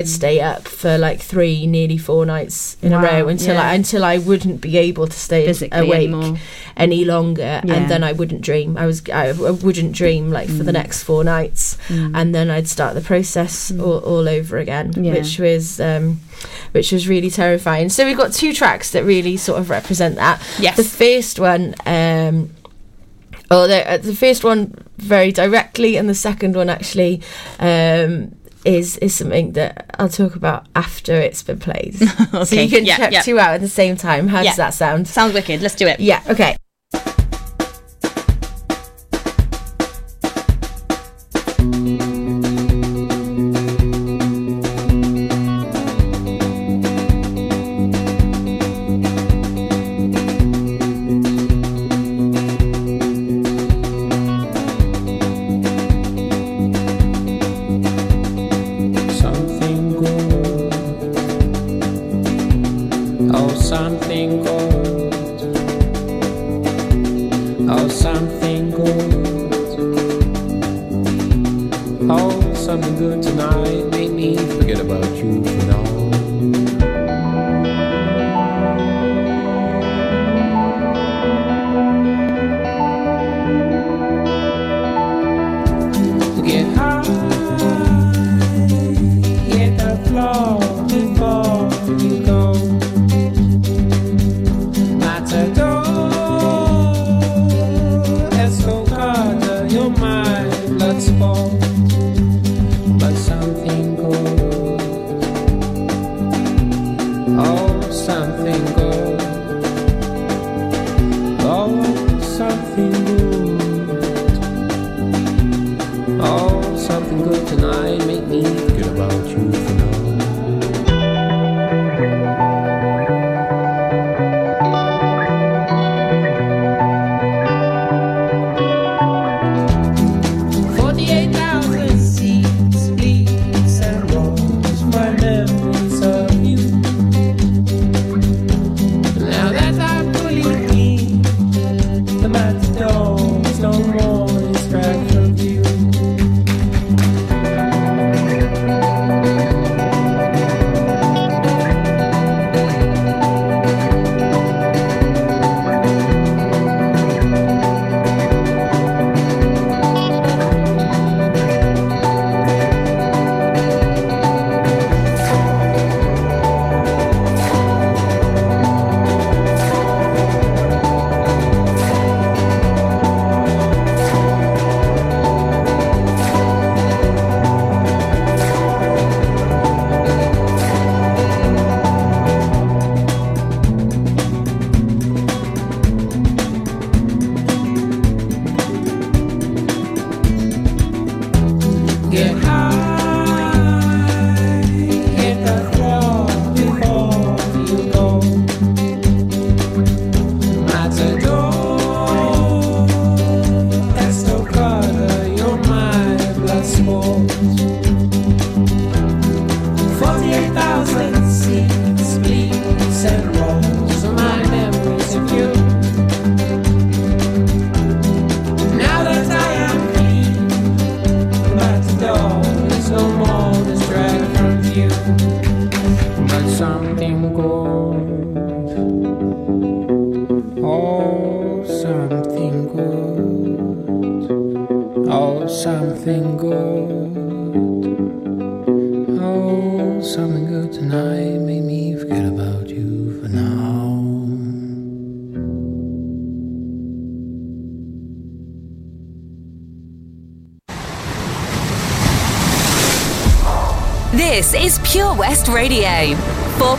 I'd stay up for like three, nearly four nights in Wow, a row until yeah. I until I wouldn't be able to stay Physically awake anymore. any longer, Yeah. and then I wouldn't dream. I was I, wouldn't dream like for the Mm. next four nights, Mm. and then I'd start the process Mm. all, all over again, Yeah. which was um, which was really terrifying. So we've got two tracks that really sort of represent that. yes. The first one, um, oh, the, uh, the first one very directly, and the second one actually um, is is something that I'll talk about after it's been played. okay. So you can yeah, check yeah. two out at the same time. How Yeah. does that sound? Sounds wicked. Let's do it. Yeah. Okay.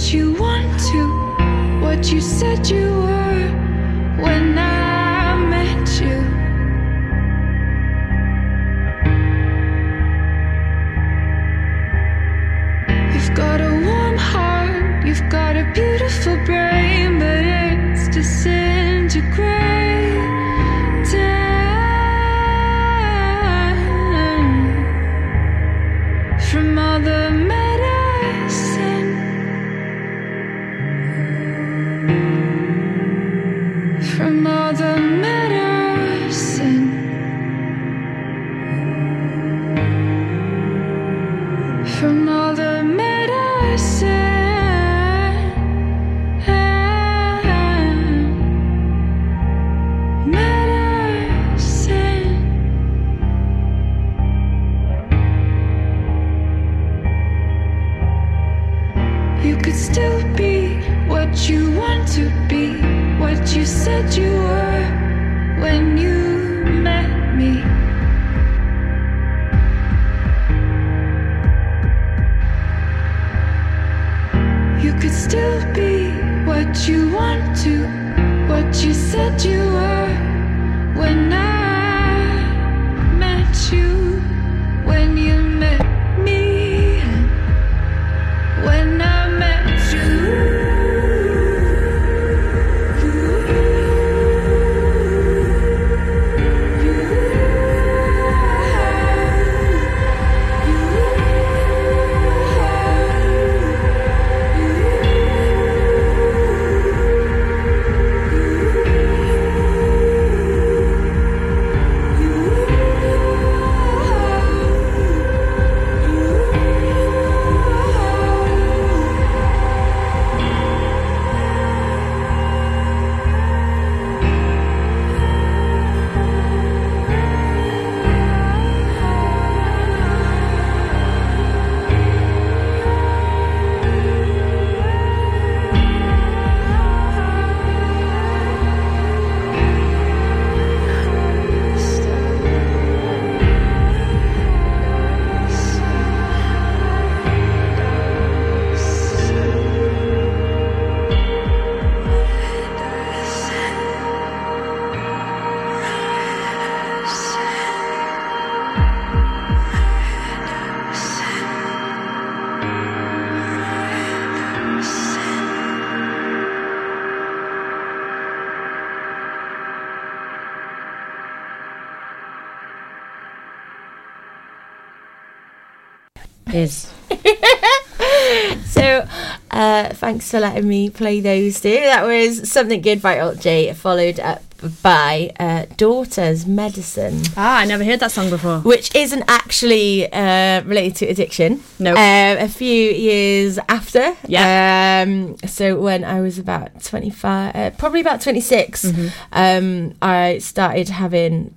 What you want to, what you said you were when I met you. Thanks for letting me play those two. That was Something Good by Alt J, followed up by uh, Daughter's Medicine, ah, I never heard that song before. which isn't actually uh, related to addiction. Nope. Um, a few years after. Yeah. Um, so, when I was about 25, uh, probably about 26, Mm-hmm. um, I started having.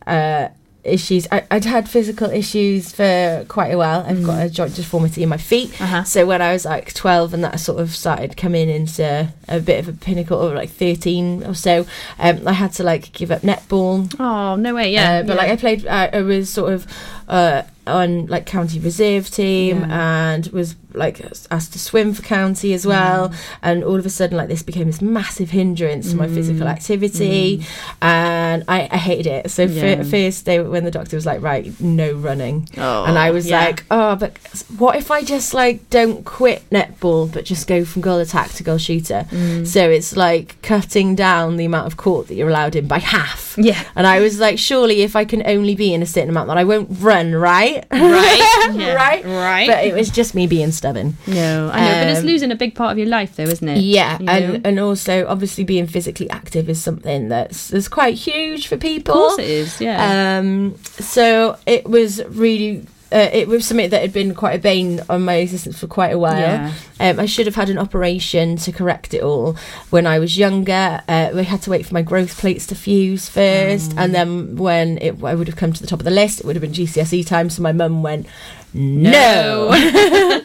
Issues I, I'd had physical issues for quite a while I've got a joint deformity in my feet Mm. Uh-huh. so when I was like 12 and that sort of started coming into a bit of a pinnacle of like 13 or so, um, I had to like give up netball. Oh no way, yeah. Uh, but like I played, uh, I was sort of uh, on like county reserve team Yeah. and was like asked to swim for county as well. Mm. And all of a sudden, like this became this massive hindrance to my physical activity, and I, I hated it. So Mm. Yeah. fir- first day when the doctor was like, right, no running, Oh, and I was yeah. like, oh, but what if I just like don't quit netball, but just go from goal attack to goal shooter? Mm. So it's like cutting down the amount of court that you're allowed in by half. Yeah. And I was like, surely if I can only be in a certain amount, then I won't run, right? Right. Yeah. right. Right. But it was just me being stubborn. no, I know, but it's Um, losing a big part of your life, though, isn't it? Yeah, You know? and and also obviously being physically active is something that's that's quite huge for people. of course it is. Yeah. Um, so it was really uh, it was something that had been quite a bane on my existence for quite a while. Yeah. Um, I should have had an operation to correct it all when I was younger. Uh, we had to wait for my growth plates to fuse first, Mm. and then when it, I would have come to the top of the list, it would have been GCSE time. So my mum went, no.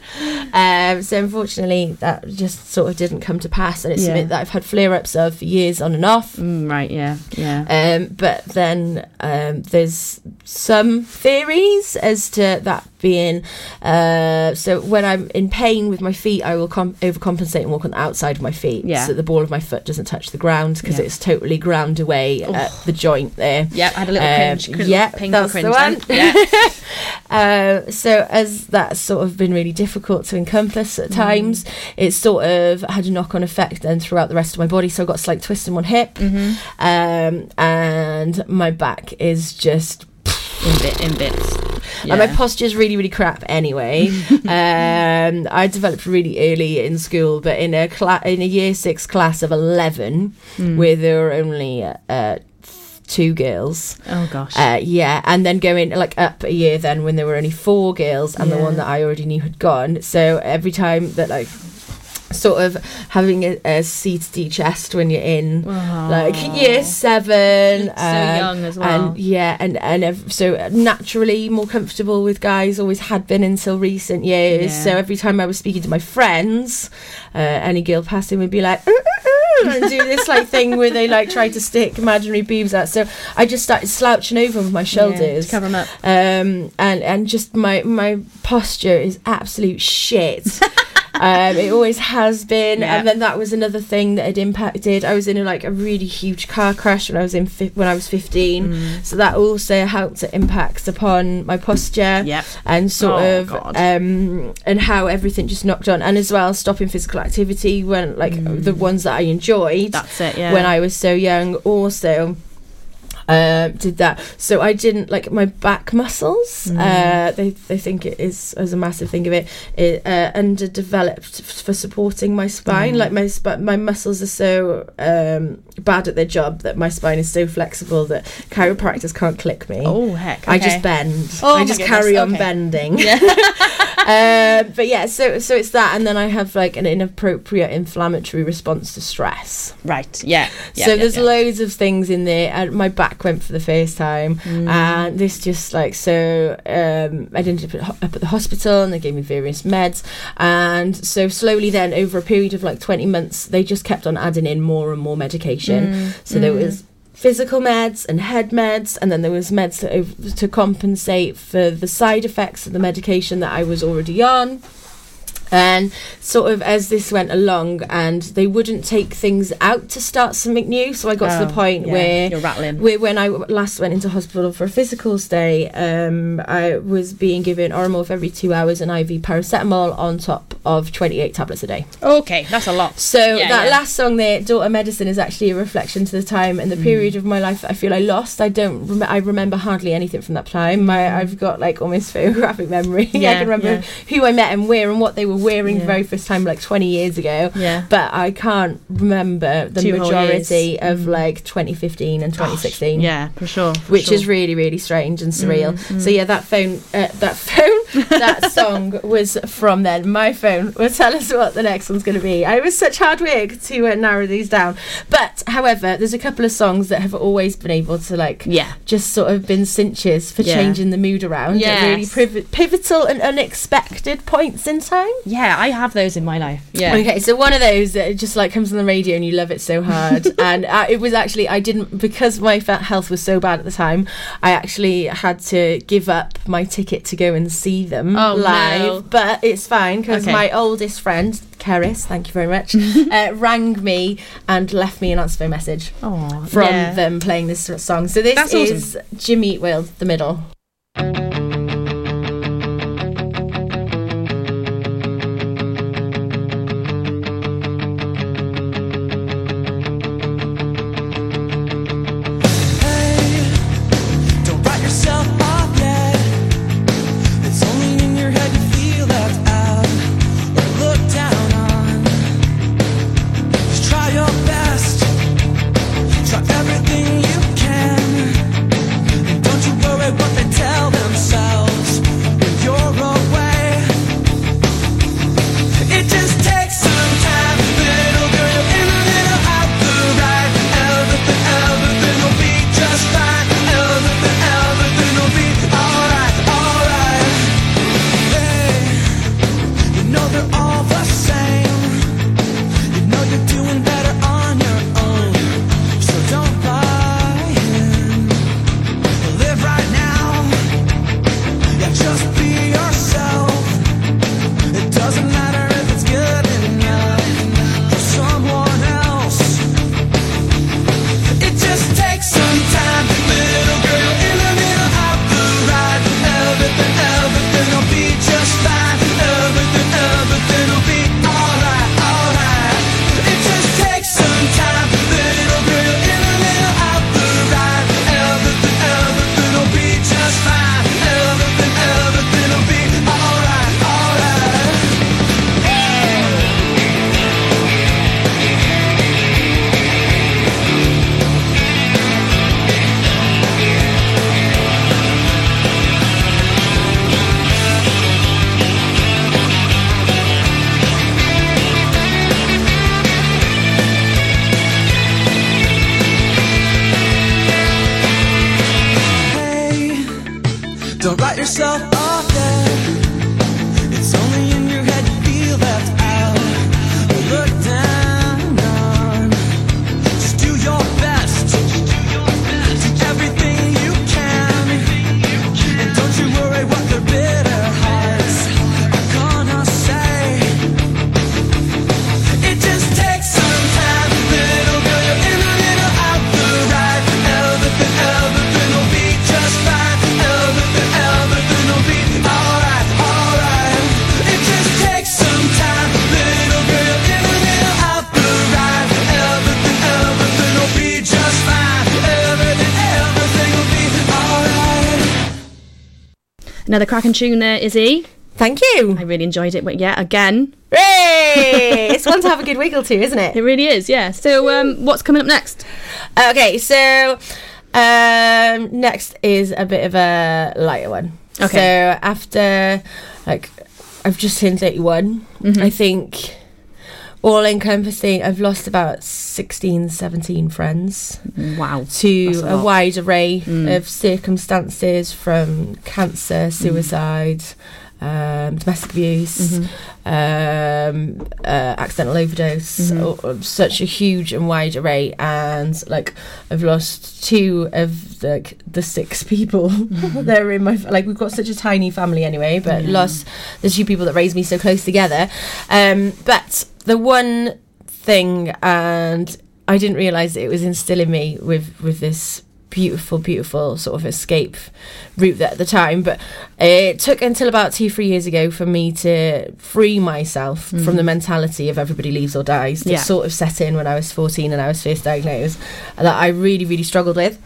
um, so unfortunately, that just sort of didn't come to pass, and it's Yeah. something that I've had flare ups of for years on and off. Mm, right. Yeah. Yeah. Um, but then um, there's some theories as to that being uh, so when I'm in pain with my feet, I will com- overcompensate and walk on the outside of my feet, Yeah. so the ball of my foot doesn't touch the ground because Yeah. it's totally ground away at the joint there. Yep, I had a little Um, cringe. cringe yeah, that's the one. then. Yeah. Uh, so as that's sort of been really difficult to encompass Mm. at times, it's sort of had a knock-on effect then throughout the rest of my body. So I got a slight twist in one hip, Mm-hmm. um, and my back is just in bit in bits. Yeah. and my posture is really, really crap anyway. um, I developed really early in school, but in a cla- in a year six class of eleven, Hmm. where there were only uh, two girls. oh gosh. Uh, yeah, and then going like up a year then when there were only four girls and the one that I already knew had gone. So every time that like sort of having a, a seated chest when you're in like year seven, So young as well. and yeah, and and ev- so naturally more comfortable with guys. Always had been until recent years. Yeah. So every time I was speaking to my friends, uh, any girl passing would be like. "Ooh, ooh, ooh," And do this like thing where they like try to stick imaginary boobs out. So I just started slouching over with my Yeah, shoulders, to cover 'em up. um, and and just my my posture is absolute shit. um, it always has been, Yeah. and then that was another thing that had impacted. I was in a, like a really huge car crash when I was in fi- when I was fifteen, Mm. so that also helped to impact upon my posture Yep. and sort Oh, of um and how everything just knocked on and as well stopping physical activity when like the ones that I enjoyed Mm. That's it. Yeah. when I was so young also uh, did that so I didn't like my back muscles Mm. uh, they they think it is as a massive thing of it, it uh, underdeveloped f- for supporting my spine Mm. like my sp- my muscles are so um, bad at their job that my spine is so flexible that chiropractors can't click me oh heck. I just bend. Oh I just carry on okay. bending. uh, but yeah, so so it's that, and then I have like an inappropriate inflammatory response to stress. Right. Yeah. yeah so yeah, there's yeah. loads of things in there. And my back went for the first time, Mm. and this just like so. Um, I ended up at, up at the hospital, and they gave me various meds, and so slowly then over a period of like 20 months, they just kept on adding in more and more medication. Mm. So there was physical meds and head meds, and then there was meds to, to compensate for the side effects of the medication that I was already on. And sort of as this went along, and they wouldn't take things out to start something new. So I got to Oh, the point yeah, where you're rattling. where when I last went into hospital for a physical stay, um, I was being given Oromorph every two hours and IV paracetamol on top of 28 tablets a day. Okay, that's a lot. So Yeah, that yeah. last song there, "Daughter Medicine," is actually a reflection to the time and the period of my life that I feel I lost. I don't. Rem- I remember hardly anything from that time. My, I've got like almost photographic memory. I can remember who I met and where and what they were wearing Yeah. very first time, like 20 years ago. Yeah. But I can't remember the Two majority of like 2015 and 2016 Yeah, for sure. for which sure. is really really strange and surreal Mm, so yeah that phone uh, that phone that song was from then my phone will tell us what the next one's going to be I was such hard work to uh, narrow these down but however there's a couple of songs that have always been able to like Yeah. just sort of been cinches for Yeah. changing the mood around at really priv- pivotal and unexpected points in time Yeah, I have those in my life. Yeah. Okay, so one of those that just like comes on the radio and you love it so hard, and uh, it was actually I didn't because my fat health was so bad at the time. I actually had to give up my ticket to go and see them Oh, live, no. but it's fine because Okay. my oldest friend, Keris, thank you very much, uh, rang me and left me an answer phone message Oh, from yeah. them playing this song. So this That's is Jimmy Eat World, the middle. Another cracking tune there, Izzy. Thank you. I really enjoyed it, but yeah, again, Hooray! it's one to have a good wiggle to, isn't it? it really is. Yeah. So, um, what's coming up next? Okay, so um, next is a bit of a lighter one. Okay. So after, like, I've just turned 31, Mm-hmm. I think all encompassing, I've lost about 16, 17 friends Wow. to a a, wide array Mm. of circumstances from cancer, suicide, um, domestic abuse, um, uh, accidental overdose, or- or such a huge and wide array. And like, I've lost two of the, the six people that are in my like. We've got such a tiny family anyway, but lost the two people that raised me so close together. Um, but the one thing, and I didn't realize it was instilling me with with this beautiful, beautiful sort of escape route at the time. But it took until about two, three years ago for me to free myself from the mentality of everybody leaves or dies that Yeah. sort of set in when I was 14 and I was first diagnosed that I really, really struggled with.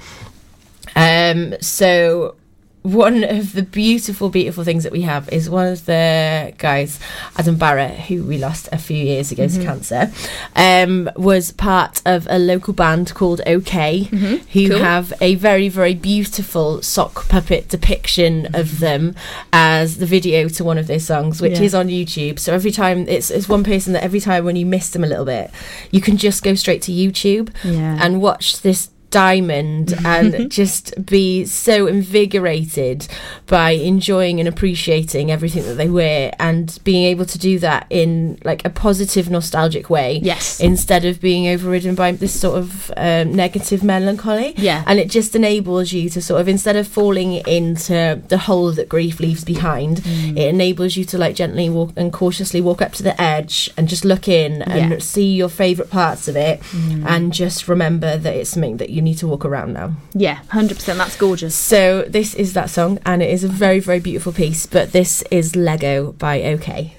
Um, so one of the beautiful, beautiful things that we have is one of the guys, Adam Barrett, who we lost a few years ago to mm-hmm. cancer, um, was part of a local band called OK, mm-hmm. who Cool. have a very, very beautiful sock puppet depiction of mm-hmm. them as the video to one of their songs, which Yeah. is on YouTube. So every time it's it's one person that every time when you miss them a little bit, you can just go straight to YouTube Yeah. and watch this diamond and just be so invigorated by enjoying and appreciating everything that they wear and being able to do that in like a positive nostalgic way Yes. instead of being overridden by this sort of um, negative melancholy Yeah. and it just enables you to sort of instead of falling into the hole that grief leaves behind Mm. it enables you to like gently walk and cautiously walk up to the edge and just look in and Yeah. see your favorite parts of it and just remember that it's something that you need to walk around now yeah, hundred percent. That's gorgeous. so this is that song and it is a very very beautiful piece but this is lego by ok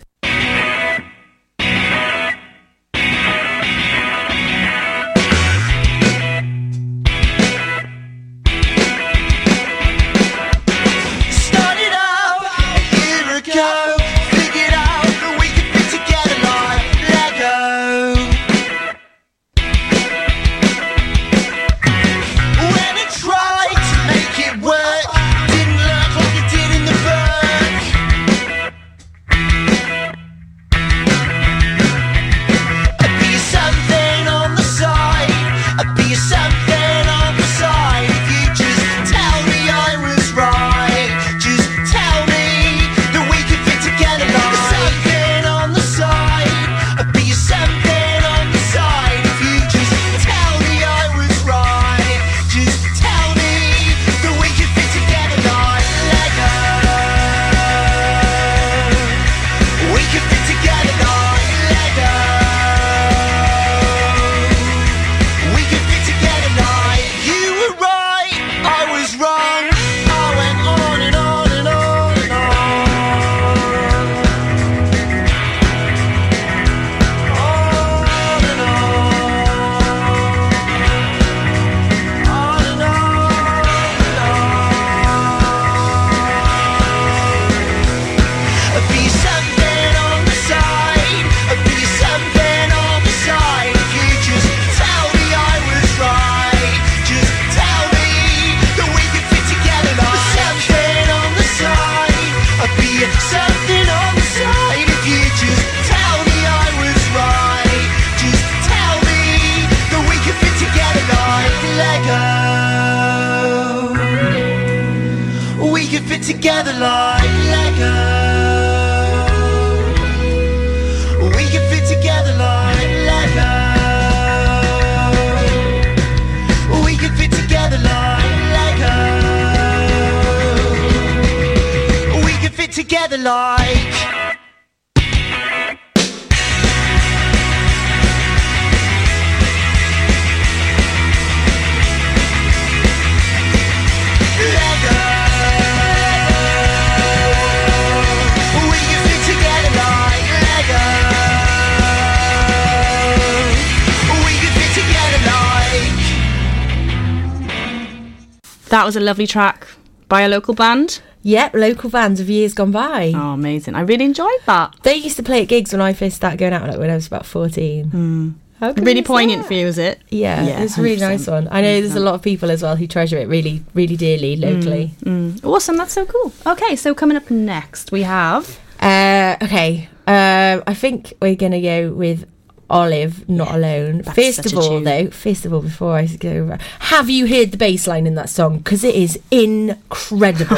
That was a lovely track by a local band. Yep, local bands of years gone by. Oh, amazing. I really enjoyed that. They used to play at gigs when I first started going out, like when I was about 14. How good Really poignant that? for you, is it? Yeah, Yeah, it's a really nice one. I know there's a lot of people as well who treasure it really, really dearly locally. Mm. Awesome. That's so cool. Okay, so coming up next, we have. Uh, okay, um, I think we're gonna go with Olive, not alone. First of all, though, first of all, before I go, have you heard the bass line in that song? Because it is incredible.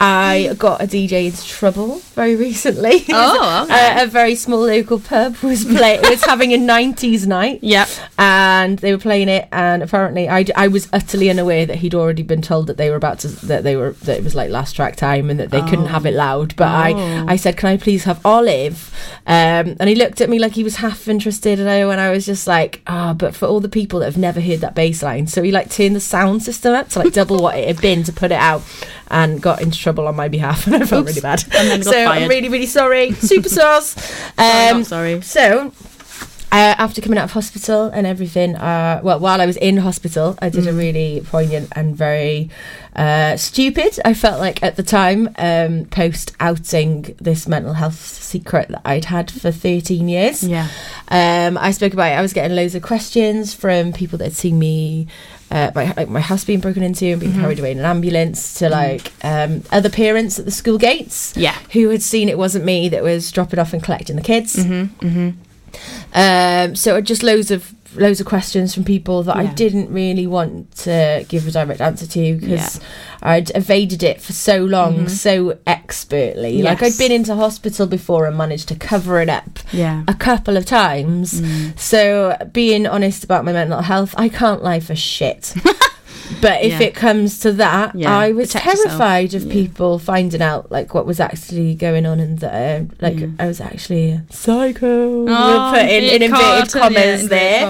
I got a DJ into trouble very recently. Oh, okay. a, a very small local pub was play was having a '90s night. Yep. and they were playing it and apparently I, I was utterly unaware that he'd already been told that they were about to that they were that it was like last track time and that they couldn't have it loud but Oh. I I said can I please have Olive um, and he looked at me like he was half interested and I, and I was just like ah but for all the people that have never heard that bass line. So he like turned the sound system up to like double what it had been to put it out and got into trouble on my behalf and I felt really bad. And then got so I'm really really sorry. Super sauce. Um, sorry. so uh, after coming out of hospital and everything, uh, well, while I was in hospital, I did a really poignant and very uh, stupid, I felt like at the time, um, post outing this mental health secret that I'd had for 13 years. Yeah. Um, I spoke about it. I was getting loads of questions from people that had seen me, uh, my like my house being broken into and being carried away in an ambulance, to like um, other parents at the school gates, Yeah. who had seen it wasn't me that was dropping off and collecting the kids. Um, so just loads of loads of questions from people that I didn't really want to give a direct answer to because Yeah. Mm-hmm. I'd evaded it for so long, so expertly. Like I'd been into hospital before and managed to cover it up Yeah. a couple of times. Mm. So being honest about my mental health, I can't lie for shit. But if Yeah. it comes to that, Yeah, I was protect yourself. terrified of Yeah. people finding out like what was actually going on and that uh, like I was actually psycho. we'll put in, in inverted commas there.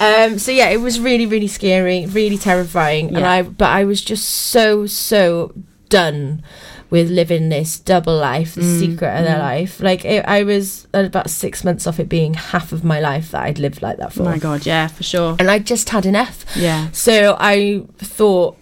Um, so yeah, it was really, really scary, really terrifying, and I but I was just so so done with living this double life, the Mm, secret of their life. Like it, I was about six months off it being half of my life that I'd lived like that for, Oh my god, yeah, for sure. and I just had enough. Yeah. So I thought,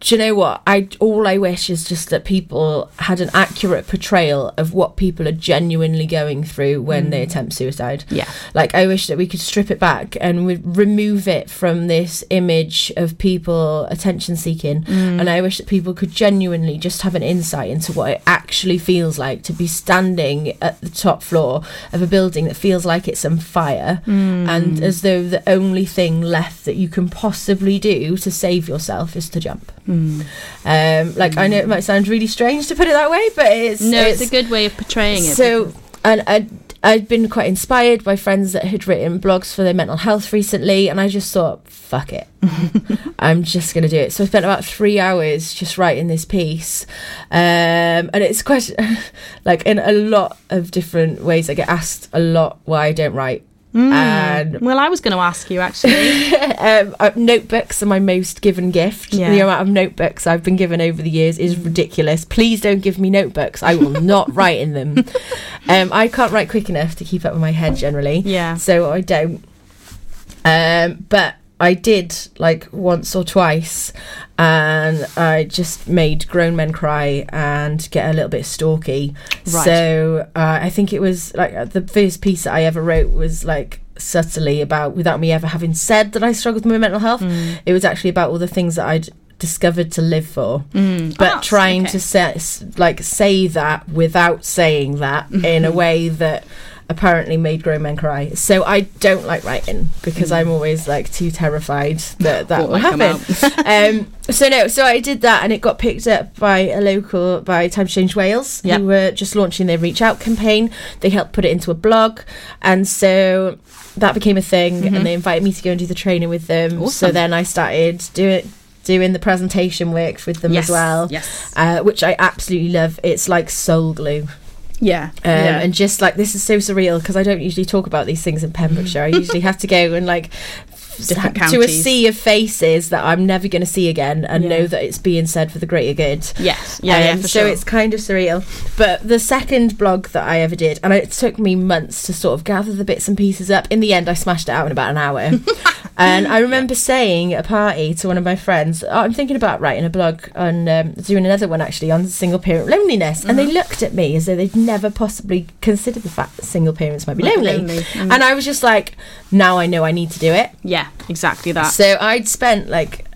do you know what? I all I wish is just that people had an accurate portrayal of what people are genuinely going through when they mm. attempt suicide. Yeah. Like I wish that we could strip it back and we remove it from this image of people attention seeking. Mm. And I wish that people could genuinely just have an insight into what it actually feels like to be standing at the top floor of a building that feels like it's on fire mm. and as though the only thing left that you can possibly do to save yourself is to jump. Um, like I know it might sound really strange to put it that way, but it's No, it's, a good way of portraying it. so, and I, I'd been quite inspired by friends that had written blogs for their mental health recently, and I just thought, fuck it, I'm just gonna do it. So I spent about three hours just writing this piece, um, and it's quite like in a lot of different ways. I get asked a lot why I don't write. And well, I was going to ask you actually. um, uh, notebooks are my most given gift. Yeah. The amount of notebooks I've been given over the years is ridiculous. Please don't give me notebooks. I will not write in them. Um, I can't write quick enough to keep up with my head generally. Yeah. So I don't. Um, but I did like once or twice, and I just made grown men cry and get a little bit stalky. Right. So uh, I think it was like uh, the first piece that I ever wrote was like subtly about without me ever having said that I struggled with my mental health. Mm. It was actually about all the things that I'd discovered to live for Mm. but Ah, trying okay. to say, like say that without saying that in a way that apparently made grown men cry. So I don't like writing because I'm always like too terrified that that will happen. um, so no, so I did that and it got picked up by a local by Time Change Wales Yep. who were just launching their Reach Out campaign. They helped put it into a blog, and so that became a thing. And they invited me to go and do the training with them. So Mm-hmm. Then I started doing doing the presentation work with them yes. as well Yes. uh, which I absolutely love. It's like soul glue. Yeah. Um, yeah. And just like this is so surreal because I don't usually talk about these things in Pembrokeshire. I usually have to go and like Different to a sea of faces that I'm never going to see again and Yeah. know that it's being said for the greater good. yes. Yeah. yeah. Um, For so sure. it's kind of surreal. But the second blog that I ever did, and it took me months to sort of gather the bits and pieces up. In the end, I smashed it out in about an hour. and I remember saying at a party to one of my friends, oh, "I'm thinking about writing a blog on um, doing another one actually on single parent loneliness." And they Mm-hmm. looked at me as though they'd never possibly considered the fact that single parents might be lonely. lonely. Mm. And I was just like, "Now I know I need to do it." yeah. Exactly that. So I'd spent like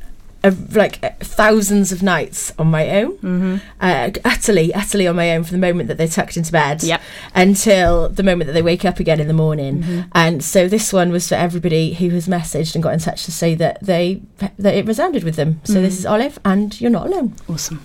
like uh, thousands of nights on my own, mm-hmm. uh, utterly, utterly on my own from the moment that they're tucked into bed Yep. until the moment that they wake up again in the morning. Mm-hmm. And so this one was for everybody who has messaged and got in touch to say that they that it resounded with them. So Mm. this is Olive, and you're not alone. awesome.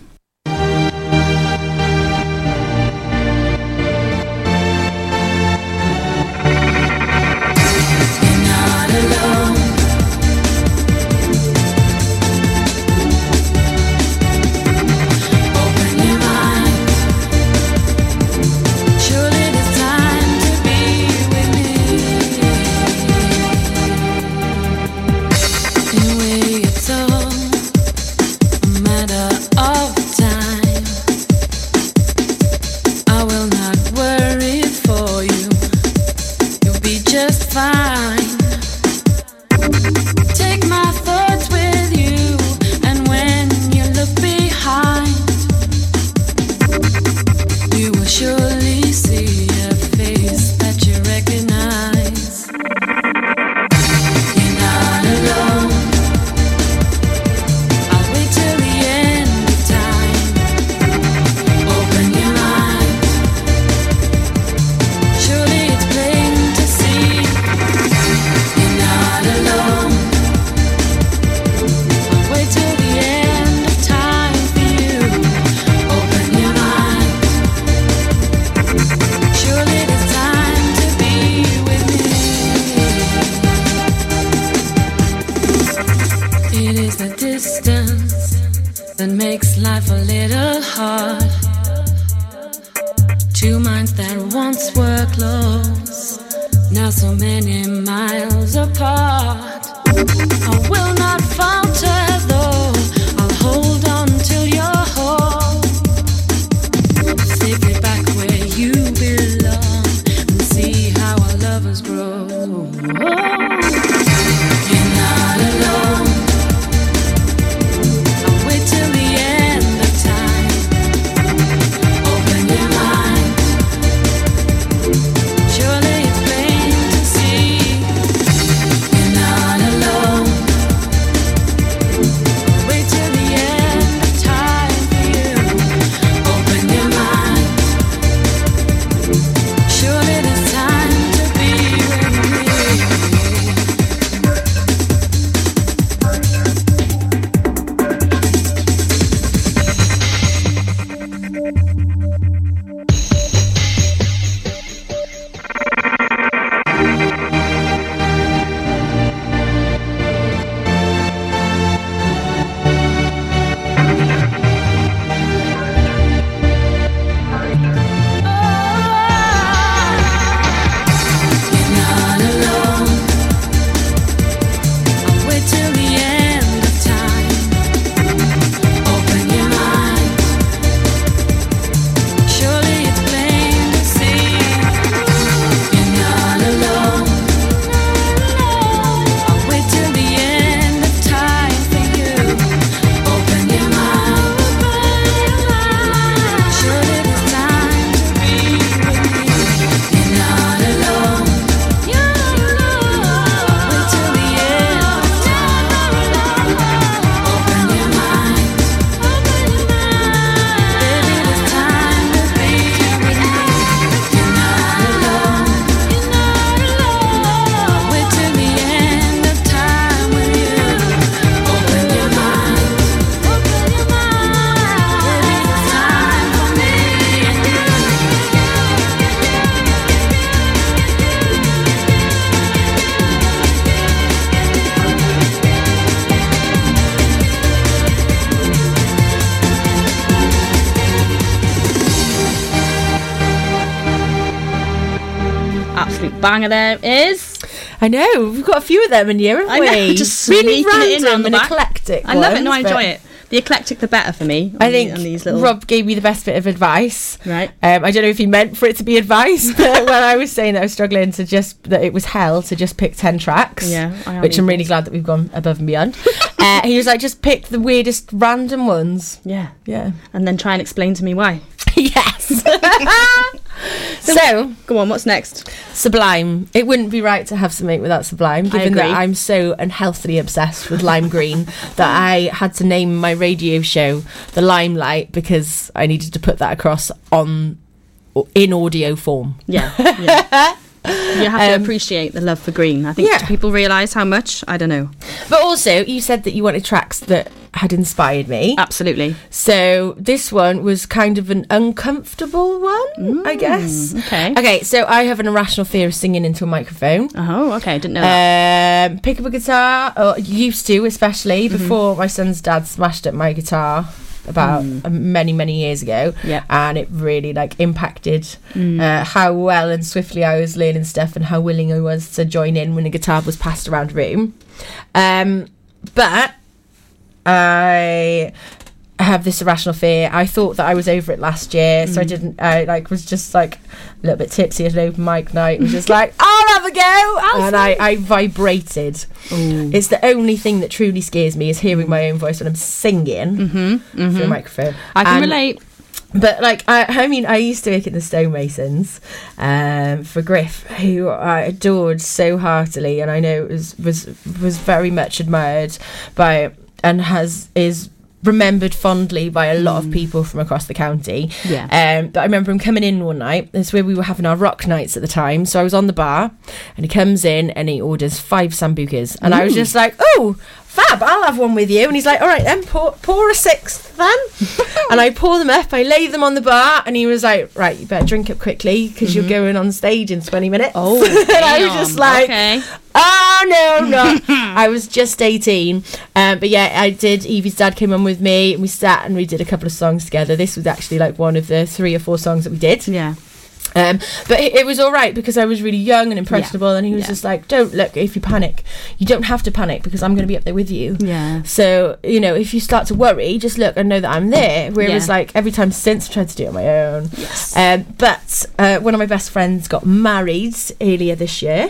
Banger there is. I know we've got a few of them in here, haven't I know, we? just really sneaking it in random round the and back. eclectic. I love it. No, I ones, enjoy it. The eclectic, the better for me. I the- think on these little Rob gave me the best bit of advice. Right. Um, I don't know if he meant for it to be advice, but when I was saying that I was struggling to just that it was hell to just pick ten tracks. Yeah, I am which I'm really glad that we've gone above and beyond. uh, he was like, just pick the weirdest random ones. Yeah, Yeah. and then try and explain to me why. yes. So Go on, what's next? Sublime. It wouldn't be right to have something without Sublime, given that. I'm so unhealthily obsessed with lime green that I had to name my radio show the Limelight because I needed to put that across on in audio form. Yeah, yeah. You have to Um, appreciate the love for green. I think Yeah. do people realise how much. I don't know. But also, you said that you wanted tracks that had inspired me. Absolutely. So this one was kind of an uncomfortable one, I guess. okay. Okay, so I have an irrational fear of singing into a microphone. Oh, okay. I didn't know that. Um, pick up a guitar, or used to, especially before my son's dad smashed up my guitar about uh, many many years ago. Yeah. and it really like impacted uh, how well and swiftly i was learning stuff and how willing i was to join in when the guitar was passed around the room. Um, but i have this irrational fear. I thought that i was over it last year so i mm. didn't i like was just like a little bit tipsy at an open mic night was just like i'll have a go and I, I vibrated. It's the only thing that truly scares me is hearing my own voice when i'm singing mm-hmm, through a mm-hmm. microphone. I can And- relate. but like I, I mean, I used to work at the Stonemasons um, for Griff, who I adored so heartily, and I know was was was very much admired by and has is remembered fondly by a lot of people from across the county. Yeah. Um, but I remember him coming in one night. That's where we were having our rock nights at the time. So I was on the bar, and he comes in and he orders five sambucas, and I was just like, "Oh, fab! I'll have one with you." And he's like, "All right, then pour pour a sixth, then." and I pour them up. I lay them on the bar, and he was like, "Right, you better drink up quickly because you're going on stage in 20 minutes." Oh, and I was just like, okay. Oh no, no! I was just eighteen, um, but yeah, I did. Evie's dad came on with me, and we sat and we did a couple of songs together. This was actually like one of the three or four songs that we did. Yeah. Um, but it, it was all right because I was really young and impressionable, and he was Yeah. just like, "Don't look. If you panic, you don't have to panic because I'm going to be up there with you." Yeah. So you know, if you start to worry, just look and know that I'm there. Whereas, Yeah. like every time since, I've tried to do it on my own. Yes. Um, but uh, one of my best friends got married earlier this year.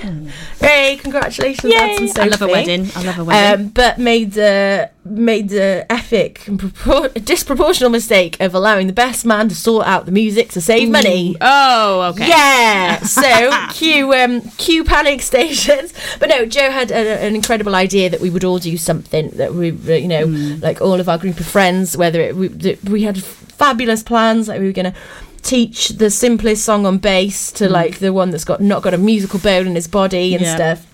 Hey, congratulations, lads and I love a wedding. I love a wedding. Um, but made the made the epic and propor- disproportional mistake of allowing the best man to sort out the music to save money. oh, okay. Yeah, so cue um, cue panic stations. But no, Joe had a, an incredible idea that we would all do something that we, uh, you know, Mm. like all of our group of friends. Whether it, we we had fabulous plans, like we were gonna teach the simplest song on bass to like the one that's got not got a musical bone in his body and Mm. Yeah. stuff.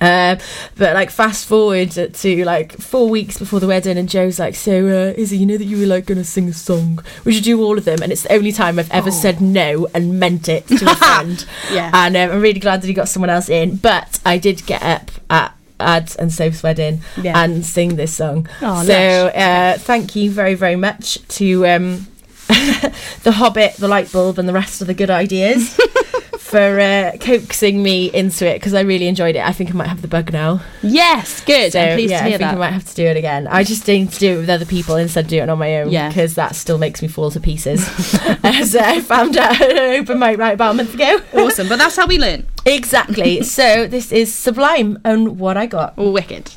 Uh, but like fast forward to like four weeks before the wedding, and Joe's like, "So, uh, Izzy, you know that you were like gonna sing a song? We should do all of them." And it's the only time I've ever said no and meant it to a friend. Yeah. And um, I'm really glad that he got someone else in. But I did get up at Ads and Soph's wedding Yeah. and sing this song. Oh, so uh, thank you very very much to um, the Hobbit, the light bulb, and the rest of the good ideas. For uh, coaxing me into it because I really enjoyed it. I think I might have the bug now. Yes, good. So I'm pleased yeah, to I hear think I might have to do it again. I just need to do it with other people instead of doing it on my own. Yeah. because that still makes me fall to pieces. As I found out at an open mic right about a month ago. Awesome, but that's how we learn. exactly. so this is Sublime and what I got. Wicked.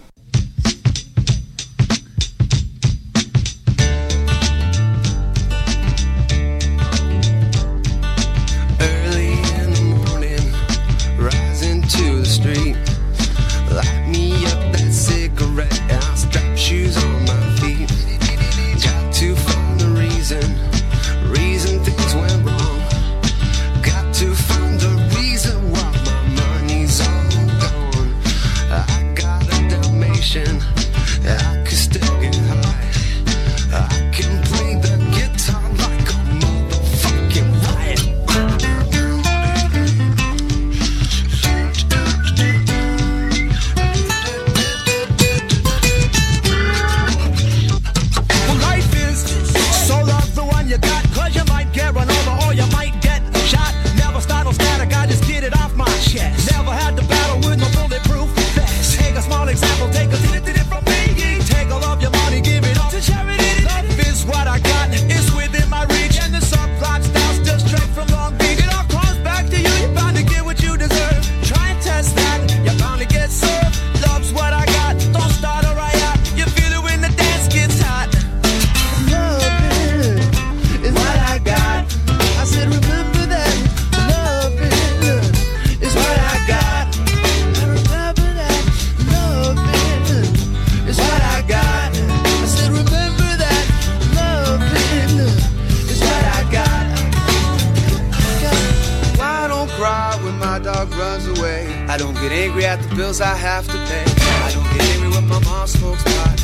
I don't get angry at the bills I have to pay. I don't get angry when my mom smokes pot.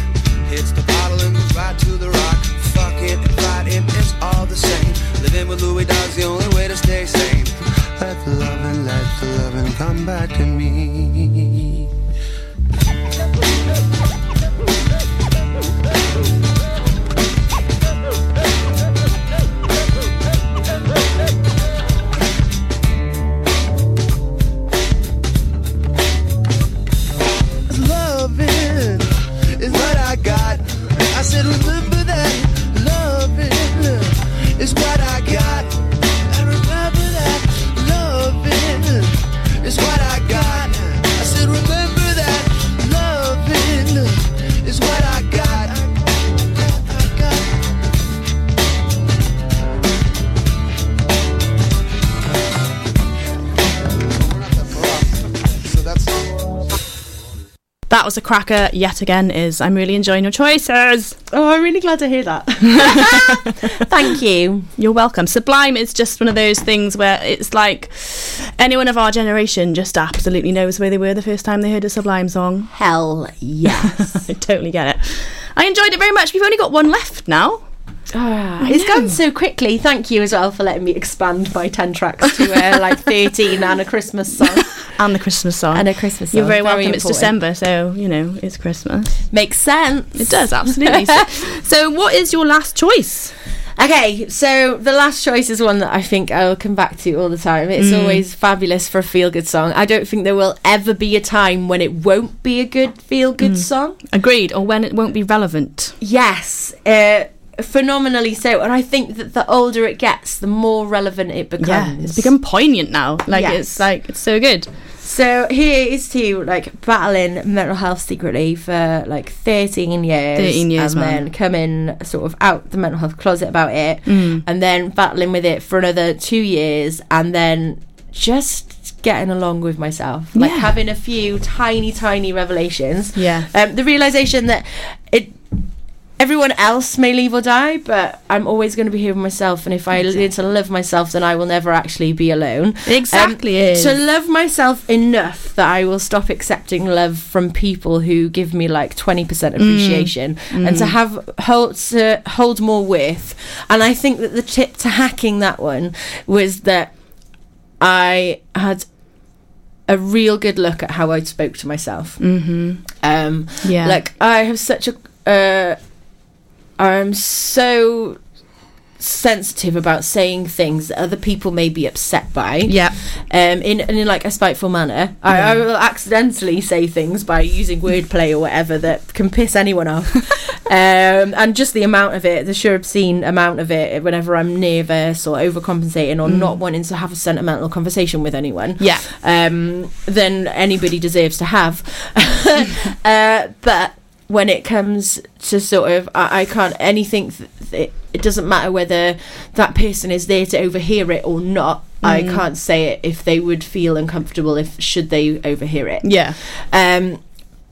Hits the bottle and goes right to the rock. Fucking and fighting, it's all the same. Living with Louis Dog's the only way to stay sane. Let the loving, let the loving come back to me. I That a cracker yet again, is I'm really enjoying your choices. Oh, I'm really glad to hear that. Thank you. You're welcome. Sublime is just one of those things where it's like anyone of our generation just absolutely knows where they were the first time they heard a Sublime song. Hell yes. I totally get it. I enjoyed it very much. We've only got one left now. It's gone so quickly. Thank you as well for letting me expand my 10 tracks to uh, like 13 and a Christmas song. And the Christmas song. And a Christmas song. You're very welcome. It's. December, so, you know, it's Christmas. Makes sense. It does, absolutely. so, so, what is your last choice? Okay, so the last choice is one that I think I'll come back to all the time. It's Mm. always fabulous for a feel good song. I don't think there will ever be a time when it won't be a good feel good Mm. song. Agreed, or when it won't be relevant. Yes, uh, phenomenally so. And I think that the older it gets, the more relevant it becomes. Yeah, it's become poignant now. Like, Yes. it's like, it's so good. So here is to like battling mental health secretly for like 13 years. 13 years, And man. then coming sort of out the mental health closet about it. Mm. And then battling with it for another two years. And then just getting along with myself. Like Yeah. having a few tiny, tiny revelations. Yeah. Um, the realization that it everyone else may leave or die, but I'm always going to be here with myself. And if I learn to love myself, then I will never actually be alone. Exactly Um. To love myself enough that I will stop accepting love from people who give me like 20% appreciation and to have hold, to hold more worth. And I think that the tip to hacking that one was that I had a real good look at how I spoke to myself. Mm-hmm. Um, Yeah. like I have such a, uh, I'm so sensitive about saying things that other people may be upset by. Yeah. Um, in and in like a spiteful manner, I, I will accidentally say things by using wordplay or whatever that can piss anyone off. um, and just the amount of it, the sheer obscene amount of it, whenever I'm nervous or overcompensating or not wanting to have a sentimental conversation with anyone Yeah. um, than anybody deserves to have. uh, but when it comes to sort of, I, I can't anything. Th- it doesn't matter whether that person is there to overhear it or not. I mm. can't say it if they would feel uncomfortable if should they overhear it. Yeah. Um,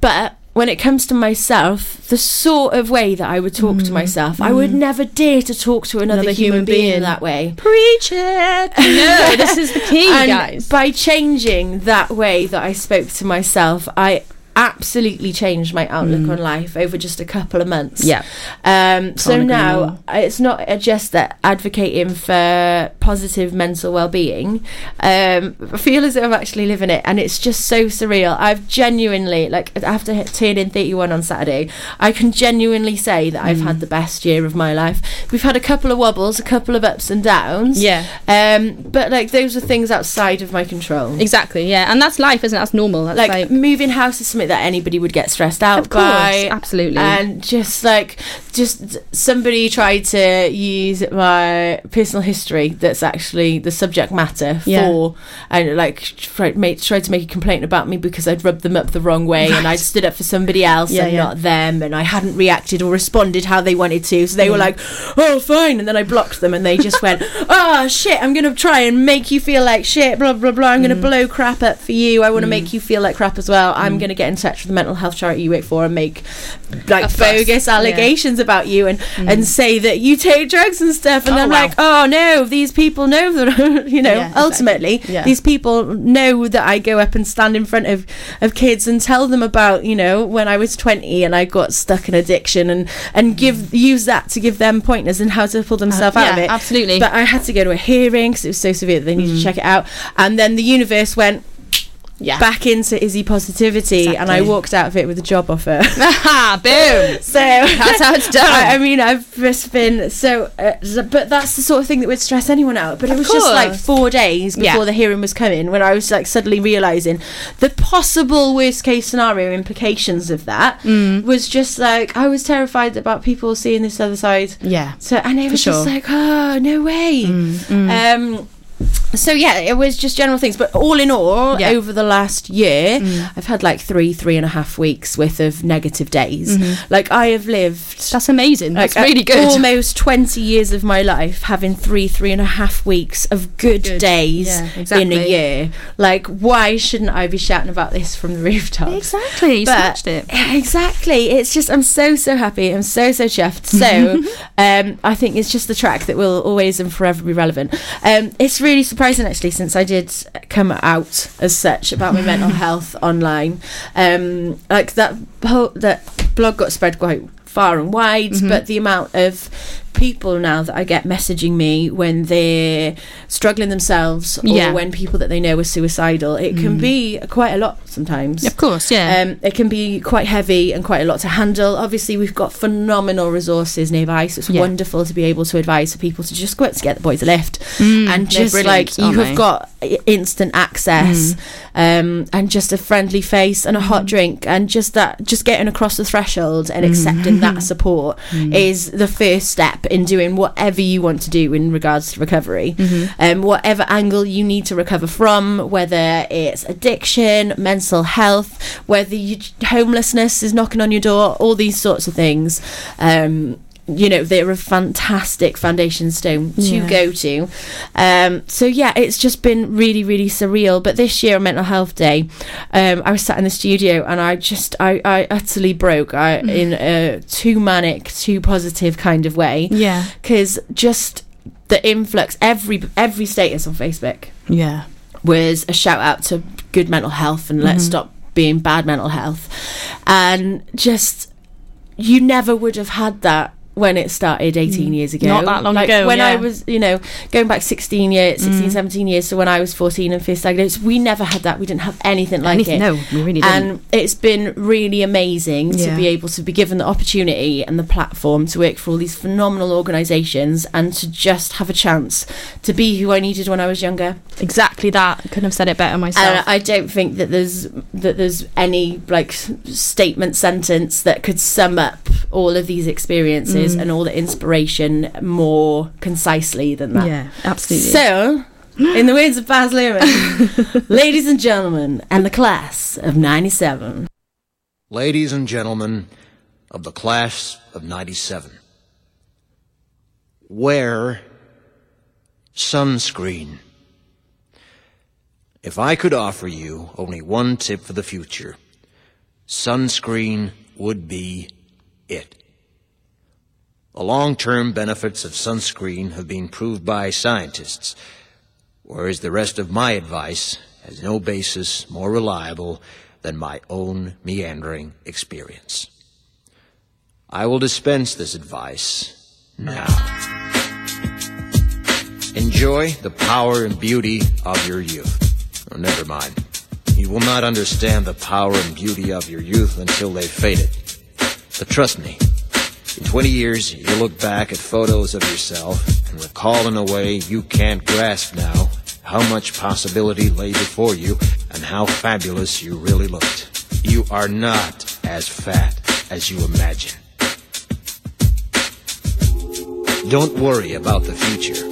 but when it comes to myself, the sort of way that I would talk to mm. myself, I would mm. never dare to talk to another, Another human, human being, being. that way. Preach it. No, this is the key, and guys. by changing that way that I spoke to myself, I absolutely changed my outlook on life over just a couple of months. Mm. Yeah. Um, so now it's not uh, just that advocating for positive mental well-being. Um, I feel as though I'm actually living it, and it's just so surreal. I've genuinely, like, after turning 31 on Saturday, I can genuinely say that I've Mm. had the best year of my life. We've had a couple of wobbles, a couple of ups and downs. Yeah. Um, but like those are things outside of my control. Exactly, yeah. And that's life, isn't it? That's normal. That's Like, like, moving house is something that anybody would get stressed out Of course, by. absolutely. And just like, just somebody tried to use my personal history that's actually the subject matter Yeah. for, and like tried, made, tried to make a complaint about me because I'd rubbed them up the wrong way and I'd stood up for somebody else Yeah, and yeah. not them and I hadn't reacted or responded how they wanted to. So they Mm. were like, oh, fine. And then I blocked them and they just went, oh, shit, I'm going to try and make you feel like shit, blah, blah, blah. I'm Mm. going to blow crap up for you. I want to make you feel like crap as well. I'm going to get in touch with the mental health charity you work for and make like A bogus allegations about you and Mm. and say that you take drugs and stuff and Oh, I'm wow. like oh no these people know that you know Yeah, exactly. ultimately Yeah. these people know that I go up and stand in front of of kids and tell them about you know when I was 20 and I got stuck in addiction and and give use that to give them pointers and how to pull themselves out of Uh, it absolutely. but I had to go to a hearing because it was so severe that they needed to check it out and then the universe went yeah. back into Izzy positivity and I walked out of it with a job offer boom. so That's how it's done. I, I mean, I've just been so, uh, but that's the sort of thing that would stress anyone out. But it Of was just like four days before Yeah. the hearing was coming when I was like suddenly realizing the possible worst case scenario implications of that Mm. was just like I was terrified about people seeing this other side. Yeah. So and it was just sure. Mm, like, oh no way. Um, so yeah, it was just general things, but all in all, Yeah. over the last year, Mm. I've had like three, three and a half weeks worth of negative days. Mm-hmm. Like I have lived That's amazing. That's like, really uh, good. Almost twenty years of my life having three, three and a half weeks of good, Good. days Yeah, in a year. Like, why shouldn't I be shouting about this from the rooftops? Exactly. You But- it. Exactly. It's just I'm so so happy. I'm so so chuffed. So um, I think it's just the track that will always and forever be relevant. Um, it's really surprising actually since I did come out as such about my mental health online. Um, like that whole, that blog got spread quite far and wide, Mm-hmm. but the amount of people now that I get messaging me when they're struggling themselves or Yeah. Mm. when people that they know are suicidal, it can be quite a lot sometimes. Of course, yeah. Um, it can be quite heavy and quite a lot to handle. Obviously, we've got phenomenal resources nearby, so it's Yeah. wonderful to be able to advise for people to just go out to get the boys a lift Mm, and just like you have they? Mm. got instant access um, and just a friendly face and a hot drink and just that just getting across the threshold and accepting that support is the first step in doing whatever you want to do in regards to recovery. Um, whatever angle you need to recover from whether it's addiction mental health whether you homelessness is knocking on your door all these sorts of things. Um, you know they're a fantastic foundation stone to Yeah. go to um so yeah it's just been really really surreal but this year on mental health day um i was sat in the studio and i just i i utterly broke I, in a too manic too positive kind of way yeah. because just the influx every every status on facebook Yeah. was a shout out to good mental health and let's stop being bad mental health and just you never would have had that when it started 18 years ago Not that long Like, ago, when i was you know going back 16 years 16 17 years so when i was 14 and first diagnosed we never had that we didn't have anything like Anything- it no, we really didn't. and it's been really amazing to be able to be given the opportunity and the platform to work for all these phenomenal organisations and to just have a chance to be who I needed when I was younger. Exactly that. Couldn't have said it better myself. And I don't think that there's that there's any like statement sentence that could sum up all of these experiences Mm. Mm. and all the inspiration more concisely than that. yeah, absolutely. So, in the words of Baz Luhrmann, ladies and gentlemen, and the class of '97. Ladies and gentlemen of the class of 97, wear sunscreen. If I could offer you only one tip for the future, sunscreen would be it. The long-term benefits of sunscreen have been proved by scientists, whereas the rest of my advice has no basis more reliable than my own meandering experience. I will dispense this advice now. Enjoy the power and beauty of your youth. Oh, never mind. You will not understand the power and beauty of your youth until they've faded. But trust me, in 20 years, you'll look back at photos of yourself and recall in a way you can't grasp now how much possibility lay before you and how fabulous you really looked. You are not as fat as you imagine. Don't worry about the future,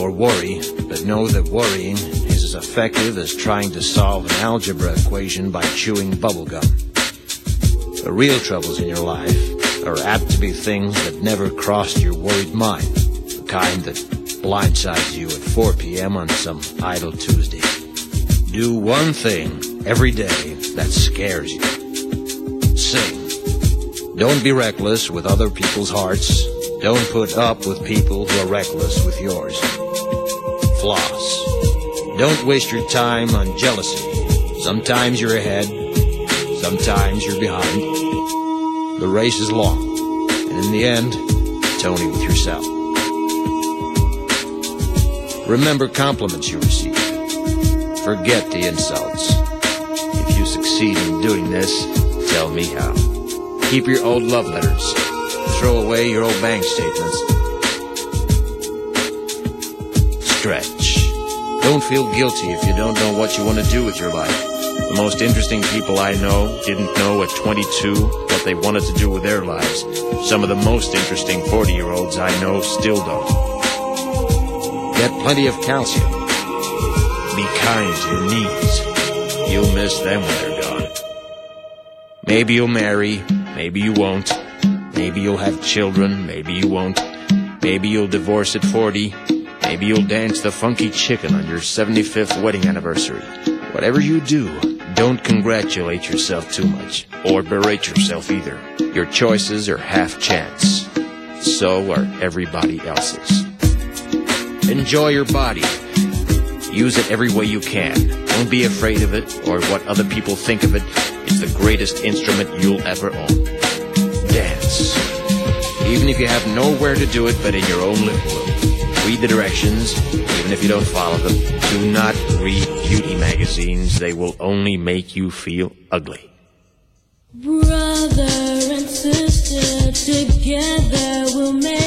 or worry, but know that worrying is as effective as trying to solve an algebra equation by chewing bubblegum. The real troubles in your life are apt to be things that never crossed your worried mind, the kind that blindsides you at 4 p.m. on some idle Tuesday. Do one thing every day that scares you. Sing. Don't be reckless with other people's hearts. Don't put up with people who are reckless with yours. Floss. Don't waste your time on jealousy. Sometimes you're ahead, sometimes you're behind. The race is long, and in the end, Tony with yourself. Remember compliments you receive. Forget the insults. If you succeed in doing this, tell me how. Keep your old love letters. Throw away your old bank statements. Stretch. Don't feel guilty if you don't know what you want to do with your life. The most interesting people I know didn't know at 22 what they wanted to do with their lives. Some of the most interesting 40 year olds I know still don't. Get plenty of calcium. Be kind to your knees. You'll miss them when they're gone. Maybe you'll marry, maybe you won't. Maybe you'll have children, maybe you won't. Maybe you'll divorce at 40. Maybe you'll dance the funky chicken on your 75th wedding anniversary. Whatever you do, don't congratulate yourself too much, or berate yourself either. Your choices are half chance. So are everybody else's. Enjoy your body. Use it every way you can. Don't be afraid of it or what other people think of it. It's the greatest instrument you'll ever own. Dance. Even if you have nowhere to do it but in your own living room. Read the directions, even if you don't follow them. Do not read beauty magazines. They will only make you feel ugly. Brother and sister together we'll make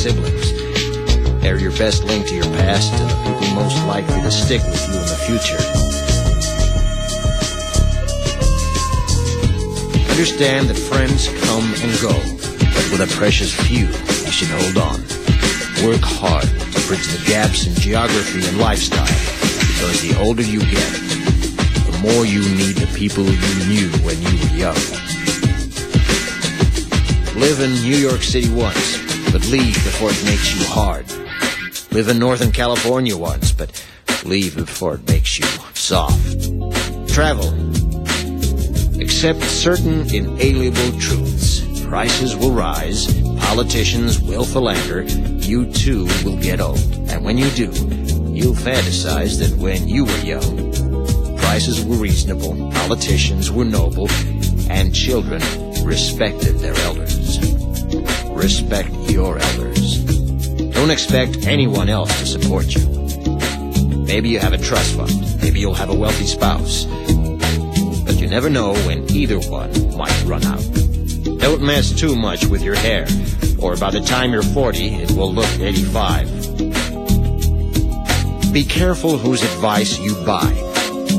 siblings. They're your best link to your past and the people most likely to stick with you in the future. Understand that friends come and go, but with a precious few, you should hold on. Work hard to bridge the gaps in geography and lifestyle, because the older you get, the more you need the people you knew when you were young. Live in New York City once, but leave before it makes you hard. Live in Northern California once, but leave before it makes you soft. Travel. Accept certain inalienable truths. Prices will rise, politicians will philander, you too will get old. And when you do, you'll fantasize that when you were young, prices were reasonable, politicians were noble, and children respected their elders. Respect your elders. Don't expect anyone else to support you. Maybe you have a trust fund. Maybe you'll have a wealthy spouse. But you never know when either one might run out. Don't mess too much with your hair, or by the time you're 40, it will look 85. Be careful whose advice you buy,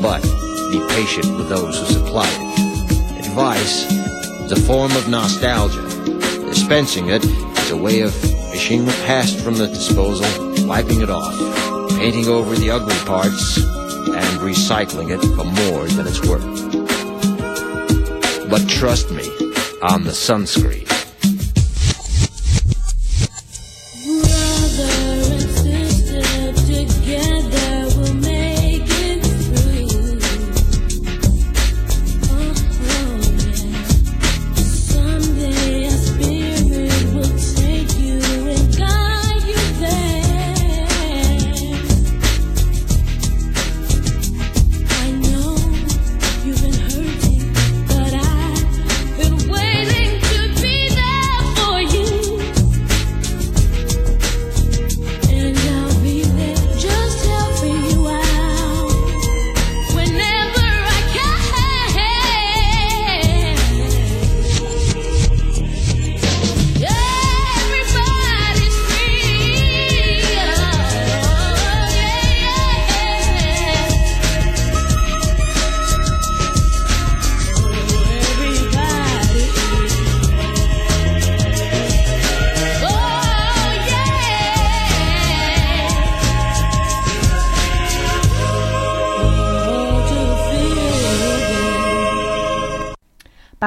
but be patient with those who supply it. Advice is a form of nostalgia. Dispensing it is a way of fishing the past from the disposal, wiping it off, painting over the ugly parts, and recycling it for more than it's worth. But trust me on the sunscreen.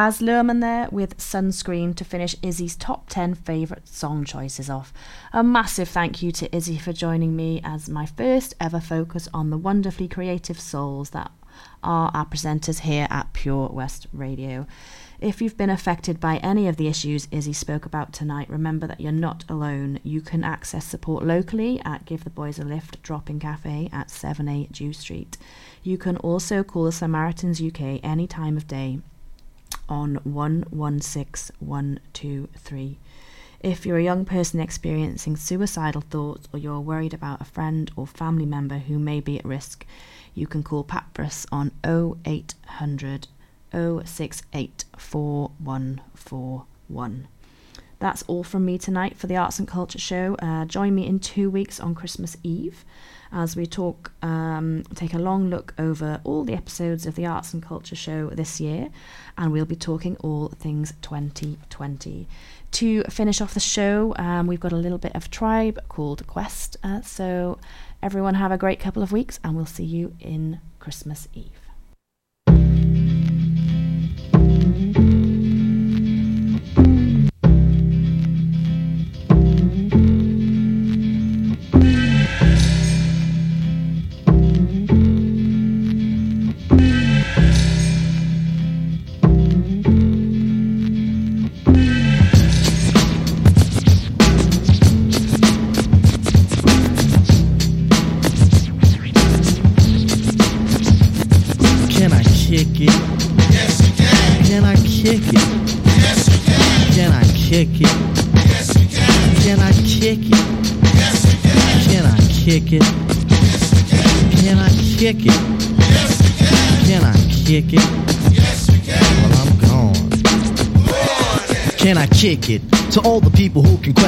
Baz Luhrmann there with Sunscreen to finish Izzy's top 10 favourite song choices off. A massive thank you to Izzy for joining me as my first ever focus on the wonderfully creative souls that are our presenters here at Pure West Radio. If you've been affected by any of the issues Izzy spoke about tonight, remember that you're not alone. You can access support locally at Give the Boys a Lift Drop In Cafe at 7A Dew Street. You can also call the Samaritans UK any time of day on 116123. If you're a young person experiencing suicidal thoughts or you're worried about a friend or family member who may be at risk, you can call Papyrus on 0800 068 4141. That's all from me tonight for the Arts and Culture Show. Uh, join me in two weeks on Christmas Eve as we talk, um, take a long look over all the episodes of the Arts and Culture Show this year, and we'll be talking all things 2020. To finish off the show, um, we've got a little bit of tribe called Quest. Uh, so everyone have a great couple of weeks, and we'll see you in Christmas Eve. To all the people who can